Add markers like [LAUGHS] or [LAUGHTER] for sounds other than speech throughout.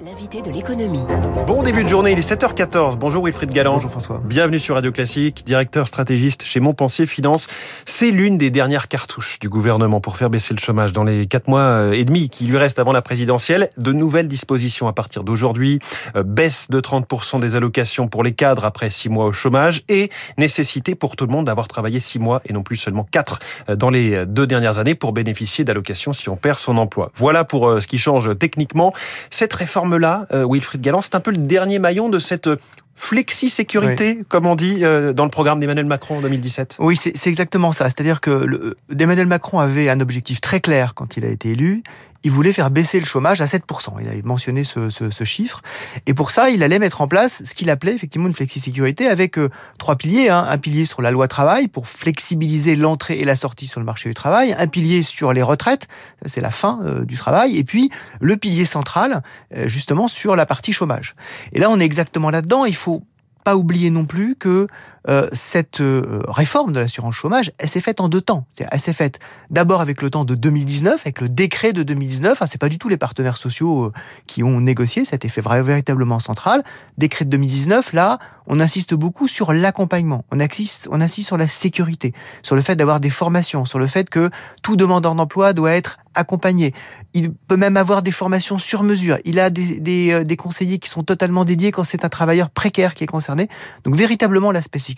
L'invité de l'économie. Bon début de journée, il est 7h14. Bonjour Wilfried Galland. Bonjour François. Bienvenue sur Radio Classique, directeur stratégiste chez Montpensier Finance. C'est l'une des dernières cartouches du gouvernement pour faire baisser le chômage dans les 4 mois et demi qui lui restent avant la présidentielle. De nouvelles dispositions à partir d'aujourd'hui, euh, baisse de 30% des allocations pour les cadres après 6 mois au chômage et nécessité pour tout le monde d'avoir travaillé 6 mois et non plus seulement 4 euh, dans les deux dernières années pour bénéficier d'allocations si on perd son emploi. Voilà pour euh, ce qui change techniquement. Cette réforme là Wilfried Galland, c'est un peu le dernier maillon de cette flexi-sécurité, comme on dit dans le programme d'Emmanuel Macron en 2017. Oui, c'est exactement ça. C'est-à-dire que Emmanuel Macron avait un objectif très clair quand il a été élu il voulait faire baisser le chômage à 7%. Il avait mentionné ce, ce, chiffre. Et pour ça, il allait mettre en place ce qu'il appelait effectivement une flexi-sécurité avec euh, trois piliers. Hein. Un pilier sur la loi travail pour flexibiliser l'entrée et la sortie sur le marché du travail. Un pilier sur les retraites, c'est la fin euh, du travail. Et puis le pilier central, euh, justement, sur la partie chômage. Et là, on est exactement là-dedans. Il faut pas oublier non plus que euh, cette euh, réforme de l'assurance chômage, elle s'est faite en deux temps. Elle s'est faite d'abord avec le temps de 2019, avec le décret de 2019. Enfin, c'est pas du tout les partenaires sociaux euh, qui ont négocié, été fait véritablement central. Décret de 2019, là, on insiste beaucoup sur l'accompagnement. On insiste, on insiste sur la sécurité, sur le fait d'avoir des formations, sur le fait que tout demandeur d'emploi doit être accompagné. Il peut même avoir des formations sur mesure. Il a des, des, des conseillers qui sont totalement dédiés quand c'est un travailleur précaire qui est concerné. Donc véritablement l'aspect sécurité.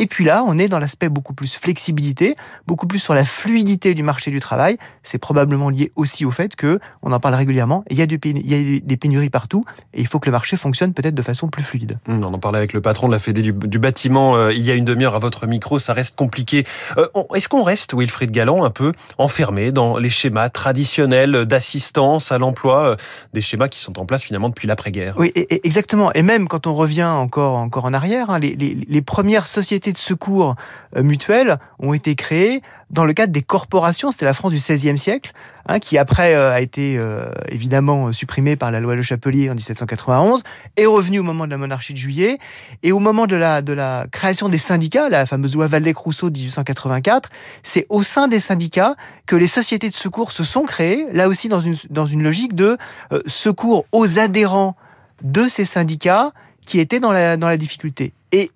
Et puis là, on est dans l'aspect beaucoup plus flexibilité, beaucoup plus sur la fluidité du marché du travail. C'est probablement lié aussi au fait que, on en parle régulièrement, il y, a du, il y a des pénuries partout et il faut que le marché fonctionne peut-être de façon plus fluide. Mmh, on en parlait avec le patron de la Fédé du, bâtiment euh, il y a une demi-heure à votre micro, ça reste compliqué. Euh, est-ce qu'on reste, Wilfried Galland, un peu enfermé dans les schémas traditionnels d'assistance à l'emploi, euh, des schémas qui sont en place finalement depuis l'après-guerre? Oui, exactement. Et même quand on revient encore, encore en arrière, hein, les, les, les premières sociétés de secours euh, mutuels ont été créés dans le cadre des corporations. C'était la France du XVIe siècle, hein, qui après euh, a été euh, évidemment supprimée par la loi Le Chapelier en 1791, est revenu au moment de la monarchie de Juillet, et au moment de la, création des syndicats, la fameuse loi Valdec-Rousseau de 1884, c'est au sein des syndicats que les sociétés de secours se sont créées, là aussi dans une, dans une logique de secours aux adhérents de ces syndicats qui étaient dans la, dans la difficulté. Et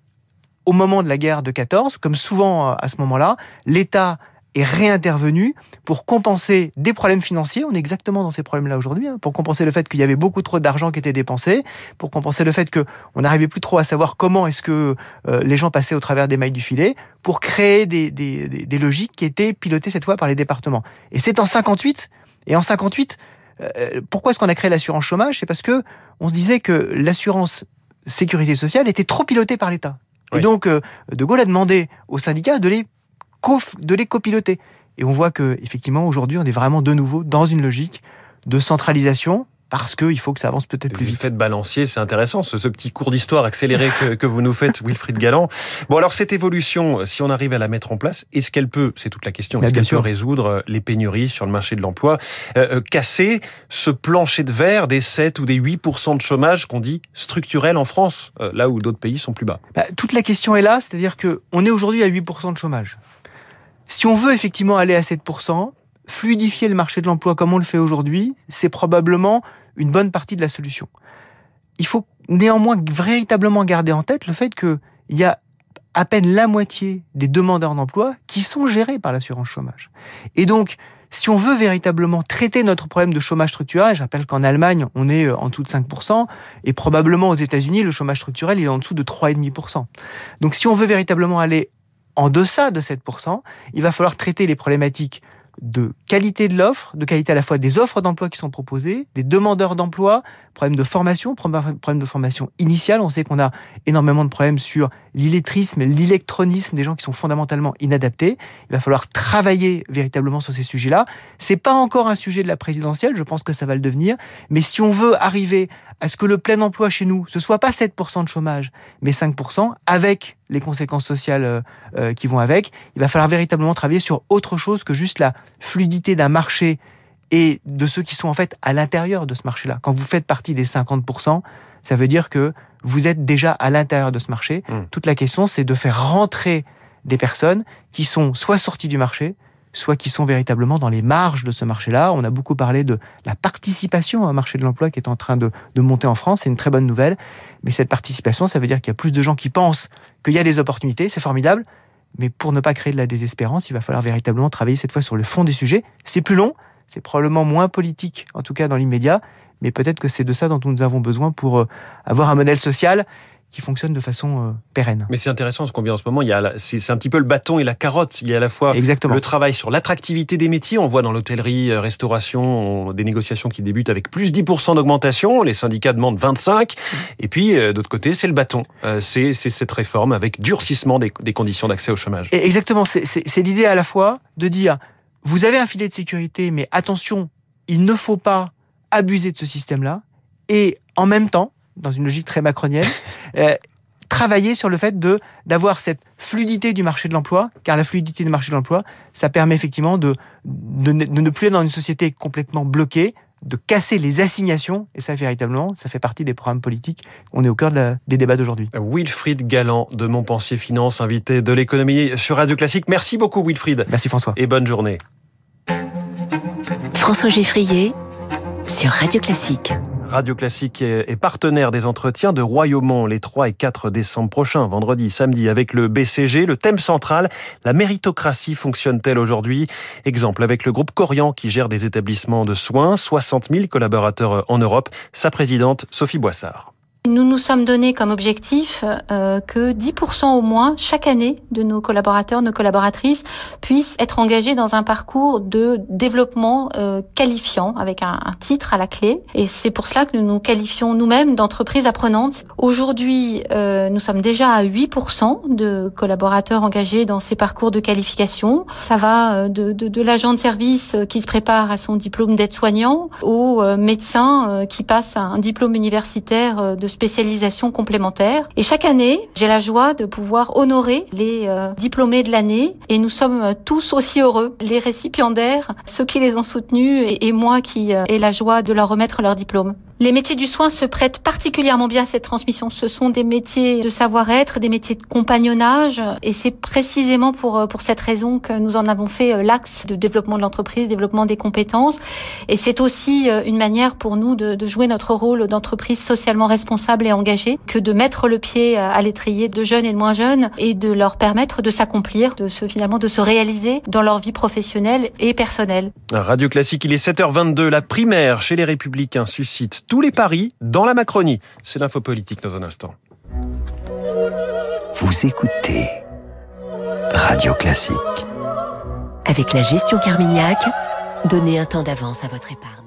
au moment de la guerre de 14, comme souvent euh, à ce moment-là, l'État est réintervenu pour compenser des problèmes financiers. On est exactement dans ces problèmes-là aujourd'hui, hein, pour compenser le fait qu'il y avait beaucoup trop d'argent qui était dépensé, pour compenser le fait qu'on n'arrivait plus trop à savoir comment est-ce que euh, les gens passaient au travers des mailles du filet, pour créer des, logiques qui étaient pilotées cette fois par les départements. Et c'est en 58, et en 58, euh, pourquoi est-ce qu'on a créé l'assurance chômage? C'est parce que on se disait que l'assurance sécurité sociale était trop pilotée par l'État. Et donc, euh, De Gaulle a demandé aux syndicats de les, de les copiloter. Et on voit que effectivement aujourd'hui, on est vraiment de nouveau dans une logique de centralisation parce qu'il faut que ça avance peut-être plus vite. Vous faites balancier, c'est intéressant, ce, petit cours d'histoire accéléré que, vous nous faites, Wilfried Galland. Bon, alors cette évolution, si on arrive à la mettre en place, est-ce qu'elle peut, c'est toute la question, est-ce qu'elle peut résoudre euh, les pénuries sur le marché de l'emploi, euh, euh, casser ce plancher de verre des 7 ou des 8% de chômage qu'on dit structurel en France, là où d'autres pays sont plus bas? Bah, Toute la question est là, c'est-à-dire qu'on est aujourd'hui à 8% de chômage. Si on veut effectivement aller à 7%, fluidifier le marché de l'emploi comme on le fait aujourd'hui, c'est probablement une bonne partie de la solution. Il faut néanmoins véritablement garder en tête le fait qu'il y a à peine la moitié des demandeurs d'emploi qui sont gérés par l'assurance chômage. Et donc, si on veut véritablement traiter notre problème de chômage structurel, j'appelle qu'en Allemagne, on est euh, en dessous de 5%, et probablement aux États-Unis, le chômage structurel est en dessous de 3,5%. Donc si on veut véritablement aller en deçà de 7%, il va falloir traiter les problématiques de qualité de l'offre, de qualité à la fois des offres d'emploi qui sont proposées, des demandeurs d'emploi, problème de formation, problème de formation initiale. On sait qu'on a énormément de problèmes sur l'illettrisme et l'électronisme des gens qui sont fondamentalement inadaptés. Il va falloir travailler véritablement sur ces sujets-là. C'est pas encore un sujet de la présidentielle, je pense que ça va le devenir. Mais si on veut arriver à ce que le plein emploi chez nous, ce soit pas 7% de chômage, mais 5%, avec les conséquences sociales euh, euh, qui vont avec, il va falloir véritablement travailler sur autre chose que juste la fluidité d'un marché et de ceux qui sont en fait à l'intérieur de ce marché-là. Quand vous faites partie des 50%, ça veut dire que vous êtes déjà à l'intérieur de ce marché. Mmh. Toute la question, c'est de faire rentrer des personnes qui sont soit sorties du marché, soit qui sont véritablement dans les marges de ce marché-là. On a beaucoup parlé de la participation au marché de l'emploi qui est en train de, de monter en France. C'est une très bonne nouvelle. Mais cette participation, ça veut dire qu'il y a plus de gens qui pensent qu'il y a des opportunités. C'est formidable. Mais pour ne pas créer de la désespérance, il va falloir véritablement travailler cette fois sur le fond des sujets. C'est plus long, c'est probablement moins politique, en tout cas dans l'immédiat, mais peut-être que c'est de ça dont nous avons besoin pour euh, avoir un modèle social qui fonctionne de façon euh, pérenne. Mais c'est intéressant ce qu'on vit en ce moment. Il y a, c'est un petit peu le bâton et la carotte. Il y a à la fois Exactement. le travail sur l'attractivité des métiers. On voit dans l'hôtellerie, euh, restauration, des négociations qui débutent avec plus 10% d'augmentation. Les syndicats demandent 25. Et puis, euh, d'autre côté, c'est le bâton. C'est cette réforme avec durcissement des, des conditions d'accès au chômage. Et exactement. C'est l'idée à la fois de dire, vous avez un filet de sécurité, mais attention, il ne faut pas abuser de ce système-là. Et en même temps, dans une logique très macronienne, [LAUGHS] euh, travailler sur le fait de d'avoir cette fluidité du marché de l'emploi, car la fluidité du marché de l'emploi, ça permet effectivement de, de, de, ne plus être dans une société complètement bloquée, de casser les assignations, et ça véritablement, ça fait partie des programmes politiques. On est au cœur de la, des débats d'aujourd'hui. Wilfried Galland de Montpensier Finance, invité de l'économie sur Radio Classique. Merci beaucoup Wilfried. Merci François. Et bonne journée. François Geffrier sur Radio Classique. Radio Classique est partenaire des entretiens de Royaumont les 3 et 4 décembre prochains, vendredi, samedi, avec le BCG. Le thème central, la méritocratie fonctionne-t-elle aujourd'hui? Exemple avec le groupe Corian qui gère des établissements de soins, 60 000 collaborateurs en Europe. Sa présidente, Sophie Boissard. Nous nous sommes donné comme objectif euh, que 10% au moins chaque année de nos collaborateurs, nos collaboratrices puissent être engagés dans un parcours de développement euh, qualifiant avec un, titre à la clé. Et c'est pour cela que nous nous qualifions nous-mêmes d'entreprises apprenantes. Aujourd'hui, euh, nous sommes déjà à 8% de collaborateurs engagés dans ces parcours de qualification. Ça va euh, de, de, de l'agent de service qui se prépare à son diplôme d'aide-soignant au euh, médecin qui passe un diplôme universitaire de spécialisation complémentaire. Et chaque année, j'ai la joie de pouvoir honorer les euh, diplômés de l'année et nous sommes tous aussi heureux, les récipiendaires, ceux qui les ont soutenus et, et moi qui euh, ai la joie de leur remettre leur diplôme. Les métiers du soin se prêtent particulièrement bien à cette transmission. Ce sont des métiers de savoir-être, des métiers de compagnonnage, et c'est précisément pour pour cette raison que nous en avons fait l'axe de développement de l'entreprise, développement des compétences. Et c'est aussi une manière pour nous de, de jouer notre rôle d'entreprise socialement responsable et engagée, que de mettre le pied à l'étrier de jeunes et de moins jeunes et de leur permettre de s'accomplir, de se finalement de se réaliser dans leur vie professionnelle et personnelle. Radio Classique, il est 7h22. La primaire chez les Républicains suscite tous les paris dans la Macronie. C'est l'info politique dans un instant. Vous écoutez Radio Classique. Avec la gestion Carmignac, donnez un temps d'avance à votre épargne.